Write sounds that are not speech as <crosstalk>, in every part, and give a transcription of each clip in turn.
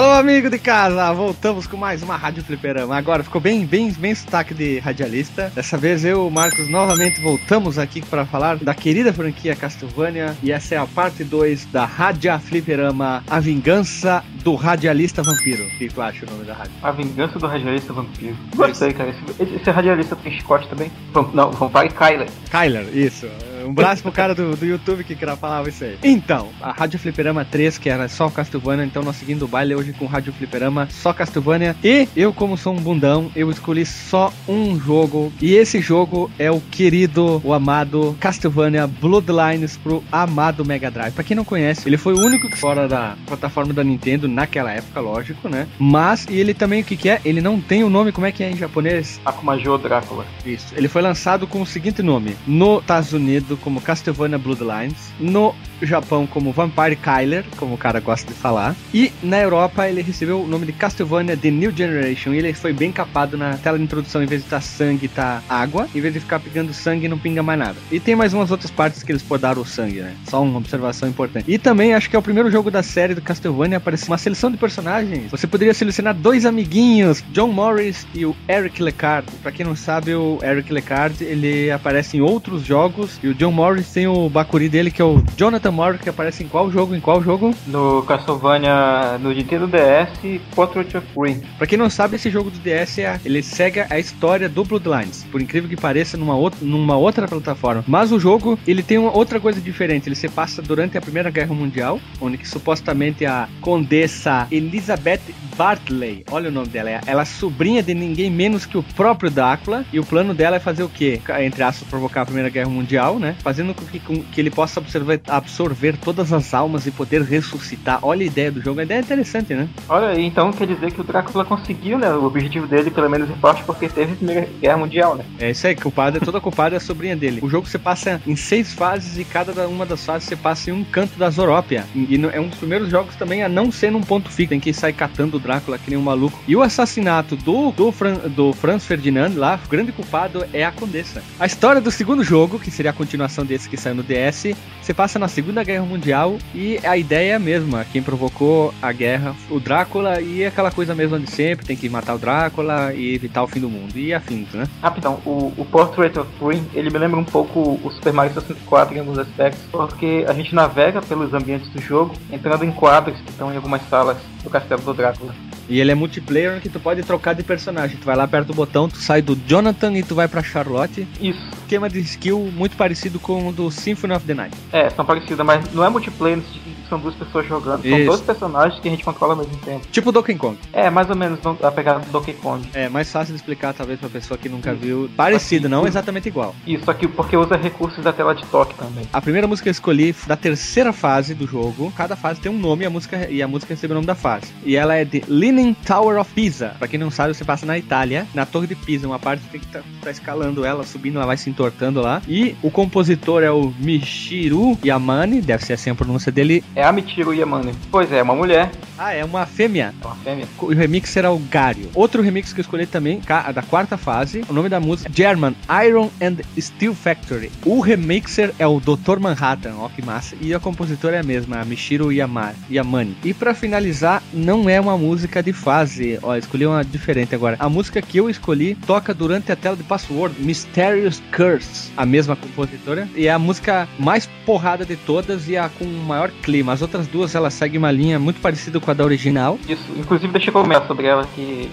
Alô, amigo de casa, voltamos com mais uma Rádio Fliperama. Agora ficou bem, bem, bem sotaque de radialista. Dessa vez eu e o Marcos novamente voltamos aqui para falar da querida franquia Castlevania. E essa é a parte 2 da Rádio Fliperama, A Vingança do Radialista Vampiro. O que tu acha o nome da rádio? A Vingança do Radialista Vampiro. Gostei, cara. Esse, esse radialista tem chicote também? Não, Vampire Kyler. Kyler, isso. Um braço pro cara do, do YouTube que falava isso aí. Então, a Rádio Fliperama 3, que era só Castlevania, então nós seguindo o baile hoje com Rádio Fliperama, só Castlevania. E eu, como sou um bundão, eu escolhi só um jogo. E esse jogo é o querido, o amado Castlevania Bloodlines pro amado Mega Drive. Pra quem não conhece, ele foi o único que fora da plataforma da Nintendo naquela época, lógico, né? Mas, e ele também, o que, que é? Ele não tem o nome, como é que é em japonês? Akumajo Drácula. Isso. Ele foi lançado com o seguinte nome: nos Estados Unidos, como Castlevania Bloodlines, no Japão como Vampire Kyler, como o cara gosta de falar, e na Europa ele recebeu o nome de Castlevania The New Generation, e ele foi bem capado na tela de introdução, em vez de estar tá sangue, tá água, em vez de ficar pegando sangue não pinga mais nada. E tem mais umas outras partes que eles podaram o sangue, né? Só uma observação importante. E também acho que é o primeiro jogo da série do Castlevania aparecer uma seleção de personagens. Você poderia selecionar dois amiguinhos, John Morris e o Eric Lecard. Para quem não sabe, o Eric Lecard, ele aparece em outros jogos e o John Morris tem o Bakuri dele que é o Jonathan Morris que aparece em qual jogo? Em qual jogo? No Castlevania no Nintendo DS Portrait of Green. Pra quem não sabe, esse jogo do DS é, ele segue a história do Bloodlines, por incrível que pareça, numa outra, numa outra plataforma. Mas o jogo, ele tem uma outra coisa diferente. Ele se passa durante a Primeira Guerra Mundial, onde que, supostamente a condessa Elizabeth Bartley, olha o nome dela, ela é sobrinha de ninguém menos que o próprio Drácula, e o plano dela é fazer o quê? Entre aspas, provocar a Primeira Guerra Mundial, né? Fazendo com que, com que ele possa absorver, absorver todas as almas e poder ressuscitar. Olha a ideia do jogo, a ideia é interessante, né? Olha, então quer dizer que o Drácula conseguiu, né? O objetivo dele, pelo menos em parte, porque teve a Primeira Guerra Mundial, né? É isso aí, culpado, é toda culpada é a sobrinha dele. O jogo você passa em seis fases e cada uma das fases você passa em um canto da Zorópia. E é um dos primeiros jogos também a não ser num ponto fixo. Tem que sair catando o Drácula que nem um maluco. E o assassinato do, do, Fran, do Franz Ferdinand lá, o grande culpado é a Condessa. A história do segundo jogo, que seria a continuação desse que saiu no DS, você passa na Segunda Guerra Mundial e a ideia é a mesma. Quem provocou a guerra, o Drácula, e aquela coisa mesma de sempre, tem que matar o Drácula e evitar o fim do mundo. E afins, né? Rapidão, o, o Portrait of Green, ele me lembra um pouco o Super Mario 64 em alguns aspectos, porque a gente navega pelos ambientes do jogo, entrando em quadros que estão em algumas salas do castelo do Drácula. E ele é multiplayer que tu pode trocar de personagem. Tu vai lá, aperta o botão, tu sai do Jonathan e tu vai pra Charlotte. Isso. Esquema de skill muito parecido com o do Symphony of the Night. É, são parecidos, mas não é multiplayer, são duas pessoas jogando. Isso. São dois personagens que a gente controla ao mesmo tempo. Tipo Donkey Kong. É, mais ou menos a pegada do Donkey Kong. É, mais fácil de explicar talvez pra pessoa que nunca viu. Parecido, não exatamente igual. Isso aqui porque usa recursos da tela de toque também. A primeira música que eu escolhi da terceira fase do jogo. Cada fase tem um nome e a música, e a música recebe o nome da fase. E ela é de Leaning Tower of Pisa. Pra quem não sabe, você passa na Itália, na Torre de Pisa. Uma parte tem que estar tá, tá escalando ela, subindo, ela vai se entortando lá. E o compositor é o Michiru Yamane, deve ser assim a pronúncia dele. É a Michiru Yamane. Pois é, é uma mulher. Ah, é uma fêmea. É uma fêmea. O remix será o Gario. Outro remix que eu escolhi também, da quarta fase, o nome da música German Iron and Steel Factory. O remixer é o Dr. Manhattan, ó que massa. E a compositora é a mesma, a Michiru Yamane. E para finalizar, não é uma música de fase. Ó, escolhi uma diferente agora. A música que eu escolhi toca durante a tela de password Mysterious Curse, a mesma compositora. E é a música mais porrada de todas e a com maior clima. As outras duas elas seguem uma linha muito parecida com a da original. Isso, inclusive deixa eu comentar sobre ela que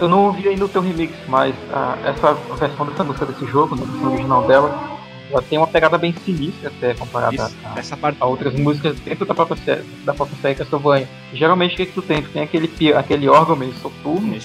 eu, não ouvi ainda o teu remix, mas a, essa versão dessa música desse jogo, na versão original dela, ela tem uma pegada bem sinistra até comparada Isso, a, essa parte... a, outras músicas dentro da própria série, da própria série Castlevania. Geralmente o que, que tu tem? Tu tem aquele, aquele órgão meio soturno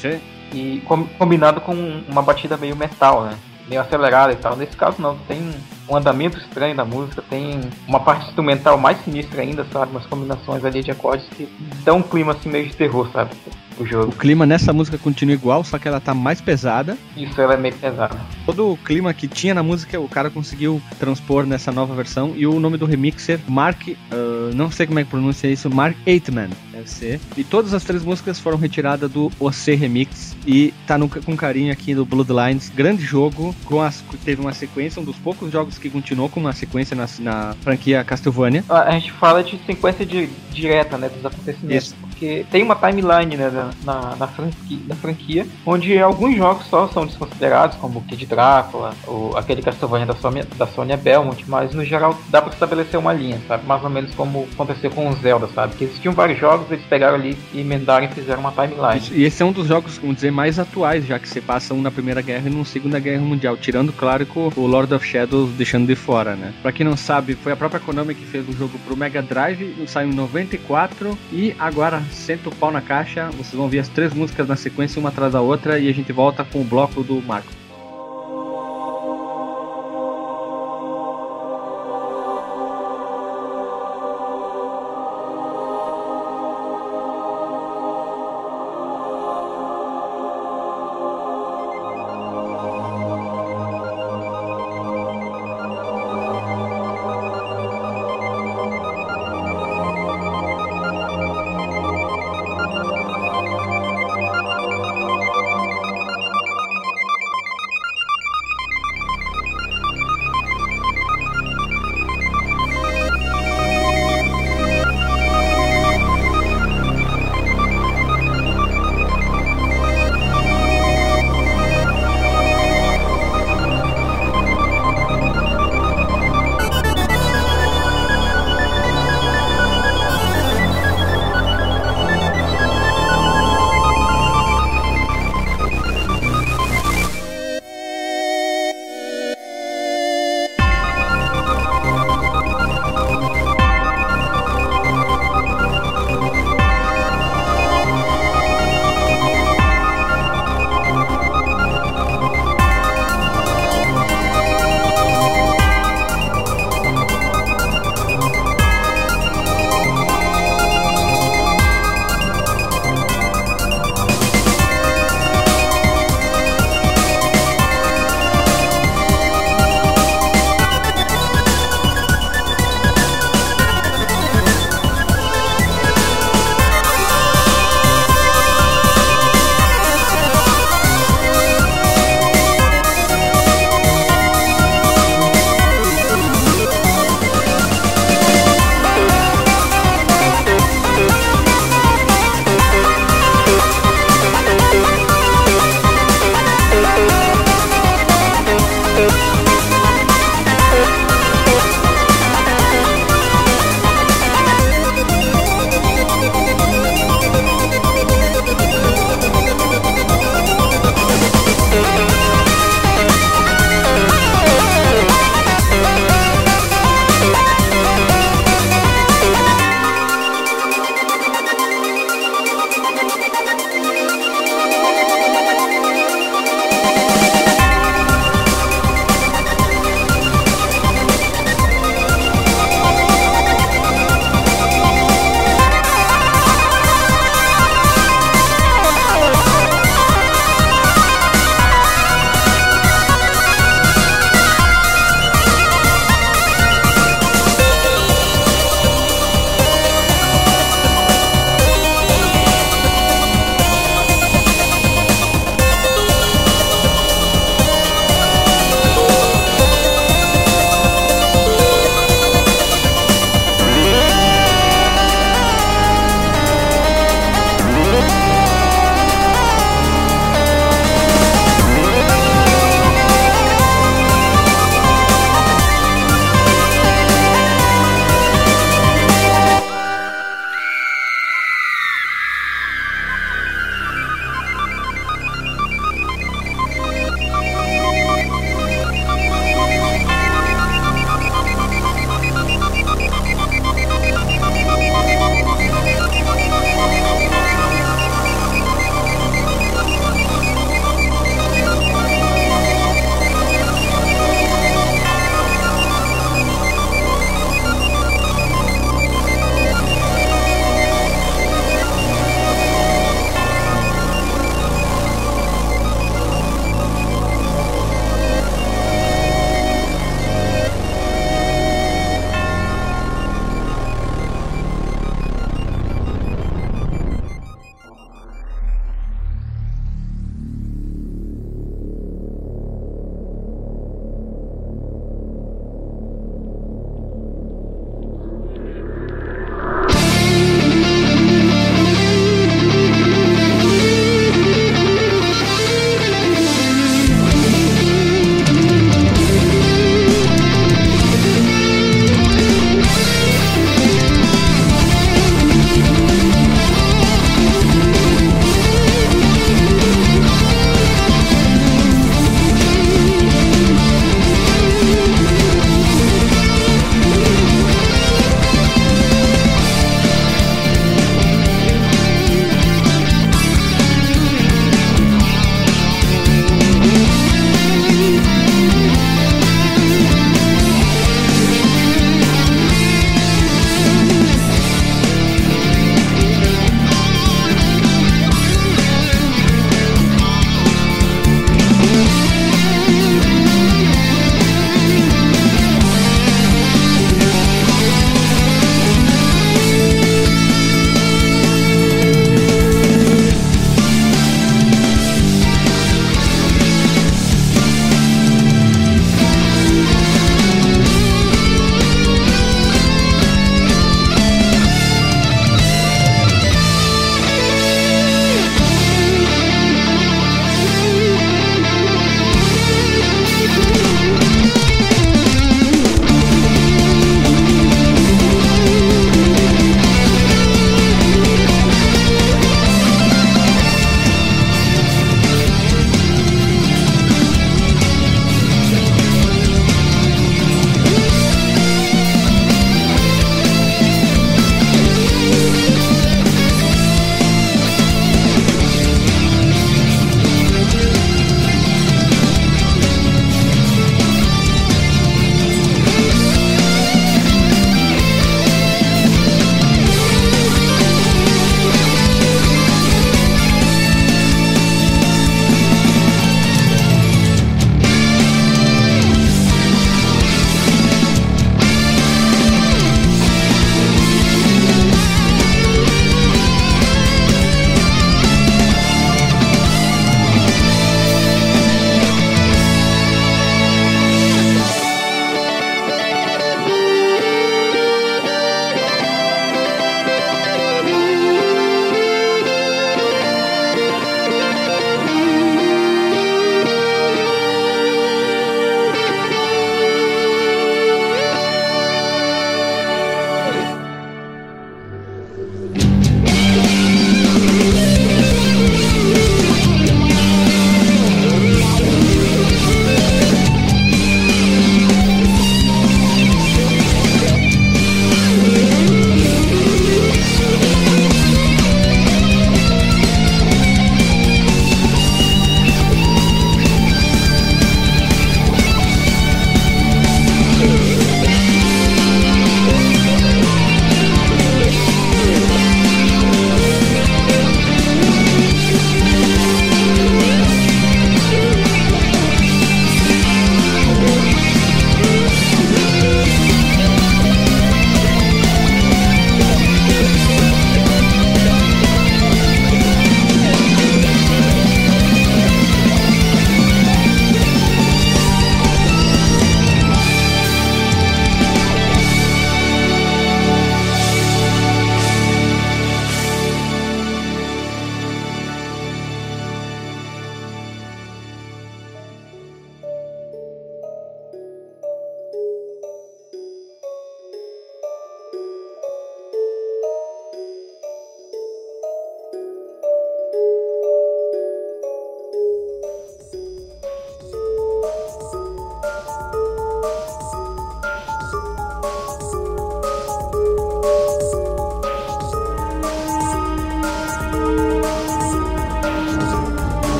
e com, combinado com uma batida meio metal, né? Meio acelerada e tal. Nesse caso não, tem um andamento estranho da música, tem uma parte instrumental mais sinistra ainda, sabe? Umas combinações ali de acordes que dão um clima assim meio de terror, sabe? O jogo. O clima nessa música continua igual, só que ela tá mais pesada. Isso, ela é meio pesada. Todo o clima que tinha na música, o cara conseguiu transpor nessa nova versão. E o nome do remixer, Mark, uh, não sei como é que pronuncia isso, Mark Eightman, deve ser. E todas as três músicas foram retiradas do OC Remix. E tá no, com carinho aqui do Bloodlines. Grande jogo, com as, teve uma sequência, um dos poucos jogos que continuou com uma sequência na, na franquia Castlevania. A gente fala de sequência de, direta, né, dos acontecimentos. Isso. Porque tem uma timeline né, na, na, franquia, na franquia, onde alguns jogos só são desconsiderados, como o Kid Drácula, ou aquele Castlevania da Sony, da Sony Belmont, mas no geral dá para estabelecer uma linha, sabe? Mais ou menos como aconteceu com o Zelda, sabe? Que existiam vários jogos, eles pegaram ali e emendaram e fizeram uma timeline. E esse é um dos jogos, vamos dizer, mais atuais, já que você passa um na Primeira Guerra e um na Segunda Guerra Mundial, tirando, claro, o Lord of Shadows deixando de fora, né? Pra quem não sabe, foi a própria Konami que fez o jogo pro Mega Drive, saiu em 94 e agora senta o pau na caixa, vocês vão ver as três músicas na sequência, uma atrás da outra, e a gente volta com o bloco do Marco.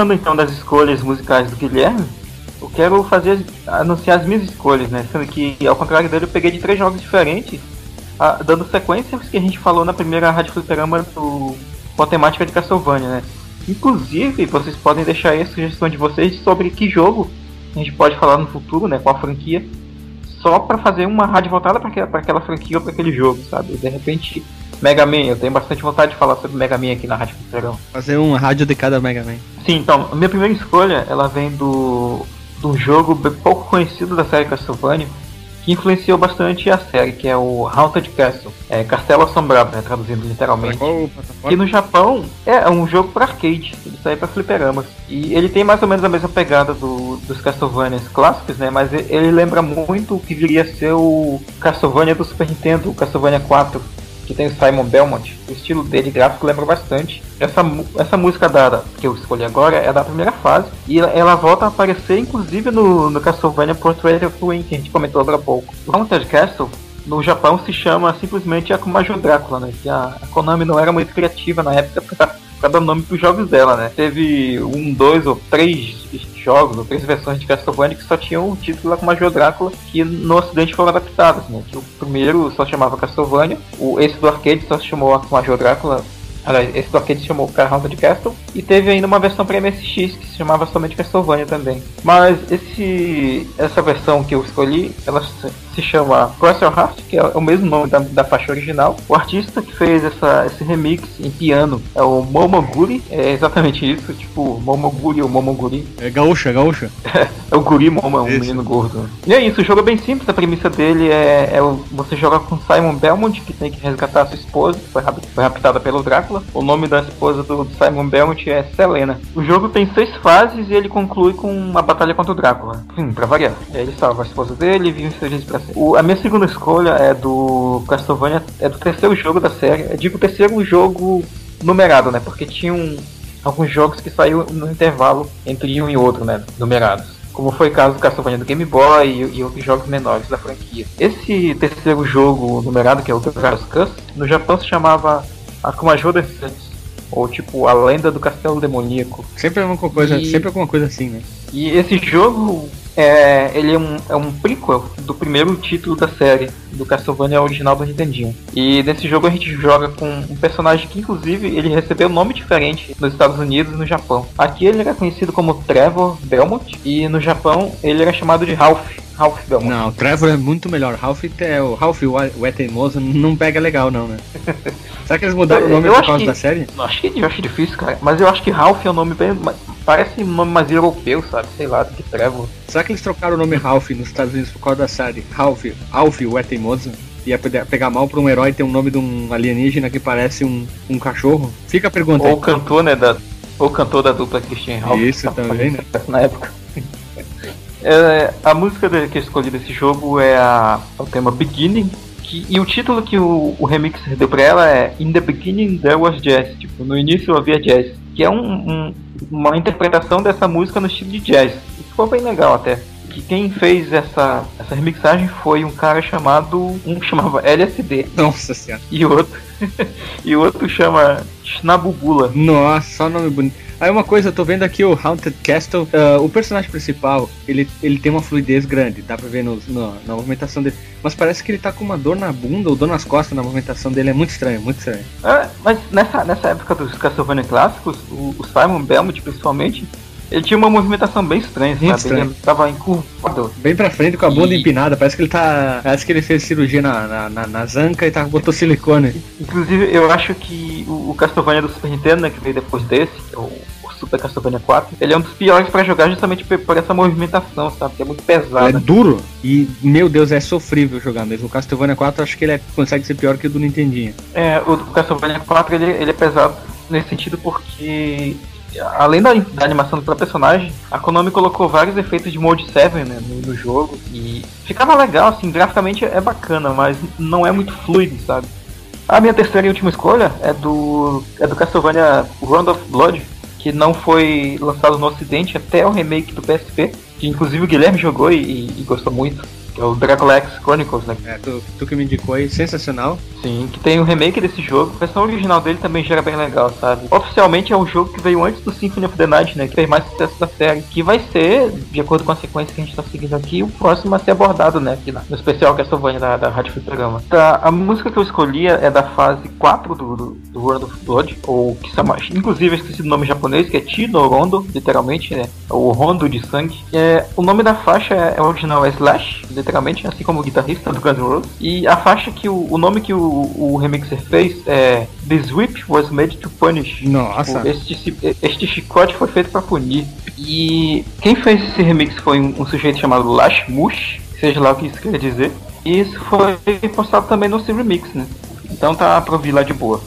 Voltando então das escolhas musicais do Guilherme, eu quero fazer anunciar as minhas escolhas, né? Sendo que, ao contrário dele, eu peguei de três jogos diferentes, a, dando sequência aos que a gente falou na primeira Rádio Fliperama do, com a temática de Castlevania, né? Inclusive, vocês podem deixar aí a sugestão de vocês sobre que jogo a gente pode falar no futuro, né? Qual franquia, só para fazer uma rádio voltada para aquela, aquela franquia ou para aquele jogo, sabe? De repente, Mega Man, eu tenho bastante vontade de falar sobre Mega Man aqui na Rádio Fliperama. Fazer uma rádio de cada Mega Man. Sim, então, a minha primeira escolha, ela vem do, do jogo pouco conhecido da série Castlevania, que influenciou bastante a série, que é o Haunted Castle, é Castelo Assombrado, né, traduzindo literalmente. Que no Japão é um jogo para arcade, ele sai para fliperamas. E ele tem mais ou menos a mesma pegada do, dos Castlevanias clássicos, né, mas ele lembra muito o que viria a ser o Castlevania do Super Nintendo, o Castlevania 4, que tem o Simon Belmont, o estilo dele gráfico lembra bastante. Essa, essa música da, que eu escolhi agora é da primeira fase e ela, ela volta a aparecer inclusive no, no Castlevania Portrait of Twin, que a gente comentou agora há pouco. O Haunted Castle no Japão se chama simplesmente Akumajo Drácula, né? Que a, a Konami não era muito criativa na época pra dar nome pros jogos dela, né? Teve um, dois ou três jogos, ou três versões de Castlevania que só tinham o título Akumajo Drácula, que no ocidente foram adaptados, né? Que o primeiro só chamava Castlevania, o, esse do arcade só se chamou Akumajo Drácula esse do arcade se chamou Haunted Castle. E teve ainda uma versão para MSX que se chamava somente Castlevania também. Mas esse, essa versão que eu escolhi, ela se chama Cross Your Heart, que é o mesmo nome da, da faixa original. O artista que fez essa, esse remix em piano é o Momoguri. É exatamente isso, tipo Momoguri ou Momoguri. É gaúcha, é gaúcha. <laughs> é o Guri Momo, um menino gordo. E é isso, o jogo é bem simples, a premissa dele é, é você joga com Simon Belmont, que tem que resgatar a sua esposa, que foi, foi raptada pelo Drácula. O nome da esposa do Simon Belmont é Selena. O jogo tem seis fases e ele conclui com uma batalha contra o Drácula. Enfim, pra variar. Ele salva a esposa dele e vive feliz pra sempre. O, a minha segunda escolha é do Castlevania, é do terceiro jogo da série. Eu digo terceiro jogo numerado, né? Porque tinha um, alguns jogos que saíram no intervalo entre um e outro, né? Numerados como foi o caso do Castlevania do Game Boy e, e, outros jogos menores da franquia. Esse terceiro jogo numerado, que é o Dragon's Curse, no Japão se chamava Akuma Descent, ou tipo A Lenda do Castelo Demoníaco. Sempre alguma coisa, e... sempre alguma coisa assim, né? E esse jogo é, ele é um, é um prequel do primeiro título da série, do Castlevania original do Nintendinho. E nesse jogo a gente joga com um personagem que, inclusive, ele recebeu um nome diferente nos Estados Unidos e no Japão. Aqui ele era conhecido como Trevor Belmont, e no Japão ele era chamado de Ralph. Ralph Belmont. Não, o Trevor é muito melhor. Ralph é o Ralph Wettemosa não pega legal não, né? <laughs> Será que eles mudaram o nome eu por causa que, da série? Acho que eu acho difícil, cara. Mas eu acho que Ralph é um nome bem. Parece um nome mais europeu, sabe? Sei lá, do que Trevor. Será que eles trocaram o nome Ralph nos Estados Unidos por causa da série? Ralph, Ralph Wettemosa? ia pegar mal pra um herói ter um nome de um alienígena que parece um, um cachorro? Fica a pergunta. Ou o cantor, né? Da, ou cantor da dupla Christian Ralph. Isso também, né? <laughs> Na época. É, a música que eu escolhi desse jogo é, a, é o tema Beginning. E o título que o, o remix deu pra ela é In the Beginning There Was Jazz. Tipo, no início havia jazz. Que é um, um, uma interpretação dessa música no estilo de jazz. E ficou bem legal até. Que quem fez essa, essa remixagem foi um cara chamado. Um chamava LSD. Nossa senhora. E outro. <laughs> e outro chama Snabugula. Nossa, só nome bonito. Aí uma coisa, eu tô vendo aqui o Haunted Castle, uh, o personagem principal, ele, ele tem uma fluidez grande, dá pra ver no, no, na movimentação dele. Mas parece que ele tá com uma dor na bunda ou dor nas costas na movimentação dele, é muito estranho, muito estranho. É, mas nessa, nessa época dos Castlevania clássicos, o, o Simon Belmont principalmente, ele tinha uma movimentação bem estranha, Muito sabe? Estranho. Ele tava encurvado. Bem pra frente com a bunda e... empinada. Parece que ele tá. Parece que ele fez cirurgia na, na, na, na zanca e tá, botou silicone. Inclusive, eu acho que o, o Castlevania do Super Nintendo, né, que veio depois desse, o Super Castlevania 4, ele é um dos piores para jogar justamente por essa movimentação, sabe? Que é muito pesado. É duro e, meu Deus, é sofrível jogar mesmo. O Castlevania 4 acho que ele é, consegue ser pior que o do Nintendinho. É, o Castlevania 4 ele, ele é pesado nesse sentido porque além da, da, animação do próprio personagem, a Konami colocou vários efeitos de Mode 7 né, no, no, jogo e ficava legal, assim, graficamente é bacana, mas não é muito fluido, sabe? A minha terceira e última escolha é do, é do Castlevania Round of Blood, que não foi lançado no ocidente até o remake do PSP, que inclusive o Guilherme jogou e, e gostou muito. É o Dracula X Chronicles, né? É, tu, tu que me indicou aí, sensacional. Sim, que tem o remake desse jogo. A versão original dele também já era bem legal, sabe? Oficialmente é um jogo que veio antes do Symphony of the Night, né? Que fez mais sucesso da série. Que vai ser, de acordo com a sequência que a gente tá seguindo aqui, o próximo a ser abordado, né? Aqui no especial Castlevania da, da Rádio Fliperama. Tá, a música que eu escolhi é da fase 4 do, do, do World of Blood, ou que chama, inclusive eu esqueci do nome japonês, que é Chino Rondo, literalmente, né? O Rondo de Sangue. É, o nome da faixa é, é original é Slash, literalmente, assim como o guitarrista do Guns N' Roses. E a faixa que o, o nome que o, o remixer fez é This Whip was made to punish. Nossa. Este, este chicote foi feito para punir. E quem fez esse remix foi um, um sujeito chamado Lash Mush, seja lá o que isso quer dizer. E isso foi postado também no seu remix, né? Então tá pra ouvir lá de boa.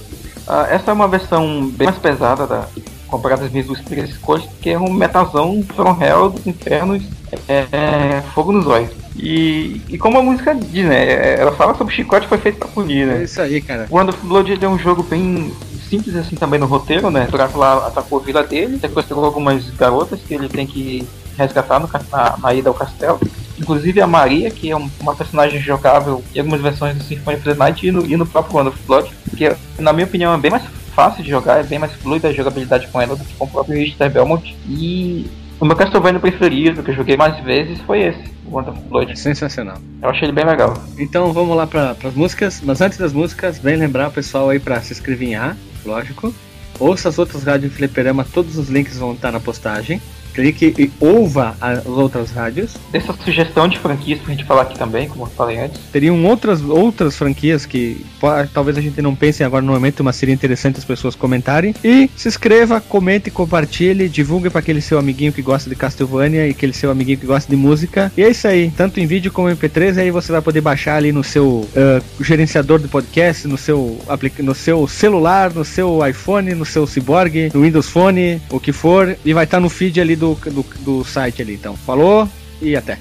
Uh, essa é uma versão bem mais pesada da, comparado às minhas duas primeiras escolhas, que é um metalzão from hell dos infernos, é, é, fogo nos olhos. E, e como a música diz, né? Ela fala sobre chicote foi feito pra punir, né? É isso aí, cara. Of Blood é um jogo bem simples assim também no roteiro, né? Drácula atacou a vila dele, sequestrou algumas garotas que ele tem que resgatar no, na, na ida ao castelo. Inclusive a Maria, que é uma personagem jogável em algumas versões do Symphony of the Night e no, e no próprio Wonder of Blood, que na minha opinião é bem mais fácil de jogar, é bem mais fluida a jogabilidade com ela do que com o próprio Richter Belmont. E o meu Castlevania preferido, que eu joguei mais vezes, foi esse, o of Blood. É sensacional. Eu achei ele bem legal. Então vamos lá para as músicas, mas antes das músicas, vem lembrar o pessoal aí para se inscrever em A, lógico. Ouça as outras rádios Fliperama, todos os links vão estar na postagem clique e ouva as outras rádios. Essa sugestão de franquias pra gente falar aqui também, como eu falei antes. Teriam outras, outras franquias que talvez a gente não pense agora no momento, mas seria interessante as pessoas comentarem. E se inscreva, comente, compartilhe, divulgue para aquele seu amiguinho que gosta de Castlevania e aquele seu amiguinho que gosta de música. E é isso aí, tanto em vídeo como em MP3, aí você vai poder baixar ali no seu uh, gerenciador de podcast, no seu, no seu celular, no seu iPhone, no seu Cyborg, no Windows Phone, o que for, e vai estar tá no feed ali do do, do, do site ali. Então, falou e até.